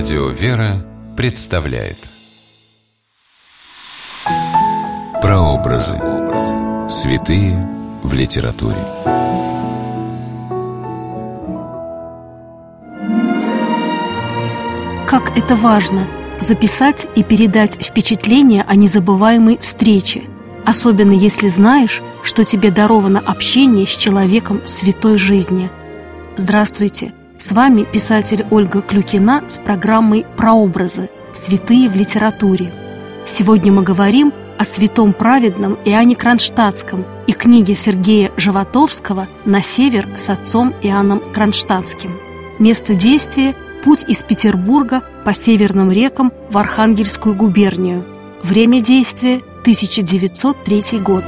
Радио «Вера» представляет Прообразы. Святые в литературе. Как это важно – записать и передать впечатление о незабываемой встрече, особенно если знаешь, что тебе даровано общение с человеком святой жизни. Здравствуйте! С вами писатель Ольга Клюкина с программой «Прообразы. Святые в литературе». Сегодня мы говорим о святом праведном Иоанне Кронштадтском и книге Сергея Животовского «На север с отцом Иоанном Кронштадтским». Место действия – путь из Петербурга по северным рекам в Архангельскую губернию. Время действия – 1903 год.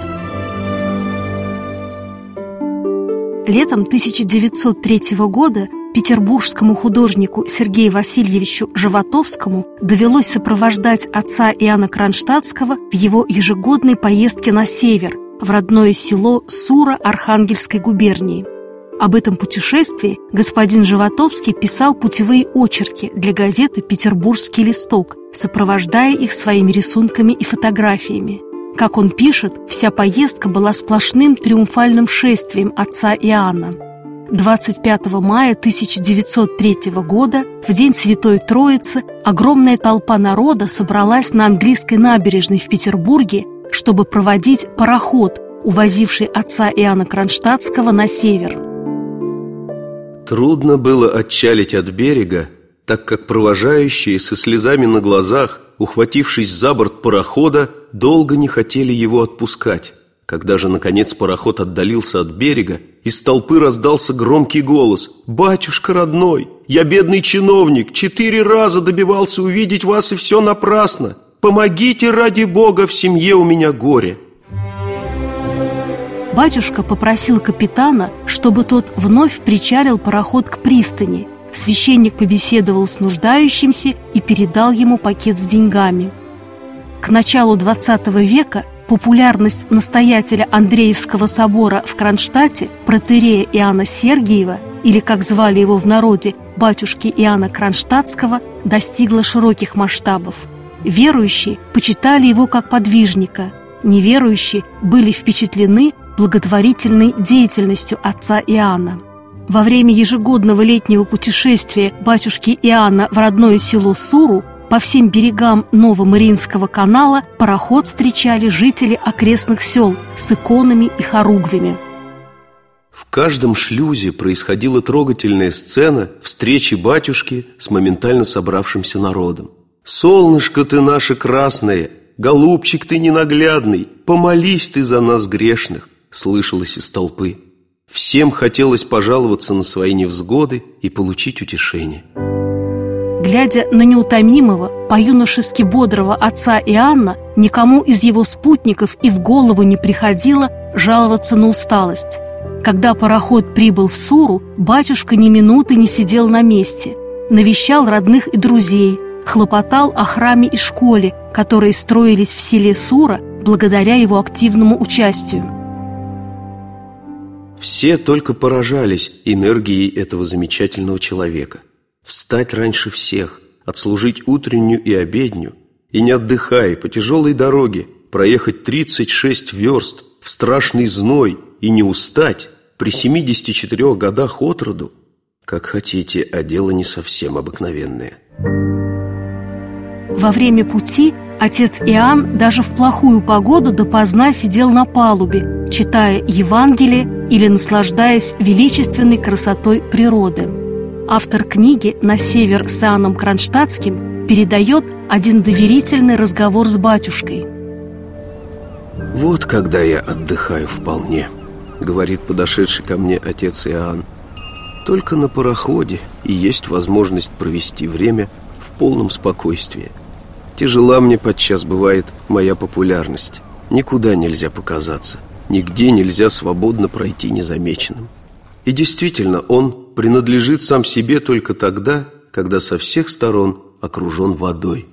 Летом 1903 года петербургскому художнику Сергею Васильевичу Животовскому довелось сопровождать отца Иоанна Кронштадтского в его ежегодной поездке на север, в родное село Сура Архангельской губернии. Об этом путешествии господин Животовский писал путевые очерки для газеты «Петербургский листок», сопровождая их своими рисунками и фотографиями. Как он пишет, вся поездка была сплошным триумфальным шествием отца Иоанна. 25 мая 1903 года, в день Святой Троицы, огромная толпа народа собралась на английской набережной в Петербурге, чтобы проводить пароход, увозивший отца Иоанна Кронштадтского на север. Трудно было отчалить от берега, так как провожающие со слезами на глазах, ухватившись за борт парохода, долго не хотели его отпускать. Когда же, наконец, пароход отдалился от берега, из толпы раздался громкий голос «Батюшка родной, я бедный чиновник, четыре раза добивался увидеть вас, и все напрасно! Помогите ради Бога, в семье у меня горе!» Батюшка попросил капитана, чтобы тот вновь причалил пароход к пристани. Священник побеседовал с нуждающимся и передал ему пакет с деньгами. К началу XX века популярность настоятеля Андреевского собора в Кронштадте, протерея Иоанна Сергиева, или, как звали его в народе, батюшки Иоанна Кронштадтского, достигла широких масштабов. Верующие почитали его как подвижника, неверующие были впечатлены благотворительной деятельностью отца Иоанна. Во время ежегодного летнего путешествия батюшки Иоанна в родное село Суру по всем берегам Новомариинского канала пароход встречали жители окрестных сел с иконами и хоругвями. В каждом шлюзе происходила трогательная сцена встречи батюшки с моментально собравшимся народом. «Солнышко ты наше красное, голубчик ты ненаглядный, помолись ты за нас грешных», слышалось из толпы. Всем хотелось пожаловаться на свои невзгоды и получить утешение. Глядя на неутомимого, по-юношески бодрого отца Иоанна, никому из его спутников и в голову не приходило жаловаться на усталость. Когда пароход прибыл в Суру, батюшка ни минуты не сидел на месте. Навещал родных и друзей, хлопотал о храме и школе, которые строились в селе Сура благодаря его активному участию. Все только поражались энергией этого замечательного человека – Встать раньше всех, отслужить утреннюю и обедню, и не отдыхая по тяжелой дороге, проехать 36 верст в страшный зной и не устать при 74 годах от роду, как хотите, а дело не совсем обыкновенное. Во время пути отец Иоанн даже в плохую погоду допоздна сидел на палубе, читая Евангелие или наслаждаясь величественной красотой природы – Автор книги «На север с Иоанном Кронштадтским» передает один доверительный разговор с батюшкой. «Вот когда я отдыхаю вполне», — говорит подошедший ко мне отец Иоанн. «Только на пароходе и есть возможность провести время в полном спокойствии. Тяжела мне подчас бывает моя популярность. Никуда нельзя показаться, нигде нельзя свободно пройти незамеченным. И действительно, он принадлежит сам себе только тогда, когда со всех сторон окружен водой.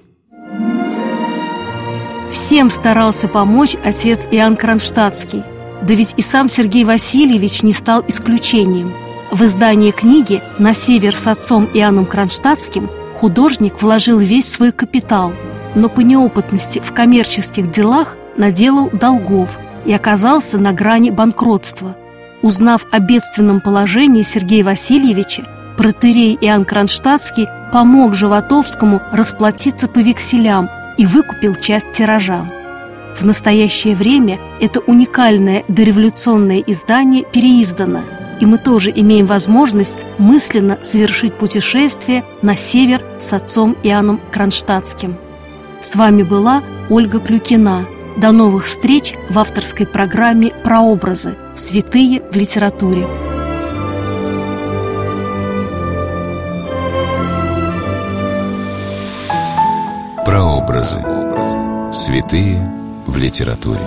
Всем старался помочь отец Иоанн Кронштадтский. Да ведь и сам Сергей Васильевич не стал исключением. В издании книги «На север с отцом Иоанном Кронштадтским» художник вложил весь свой капитал, но по неопытности в коммерческих делах наделал долгов и оказался на грани банкротства. Узнав о бедственном положении Сергея Васильевича, протерей Иоанн Кронштадтский помог Животовскому расплатиться по векселям и выкупил часть тиража. В настоящее время это уникальное дореволюционное издание переиздано, и мы тоже имеем возможность мысленно совершить путешествие на север с отцом Иоанном Кронштадтским. С вами была Ольга Клюкина. До новых встреч в авторской программе «Прообразы. Святые в литературе». Прообразы. Святые в литературе.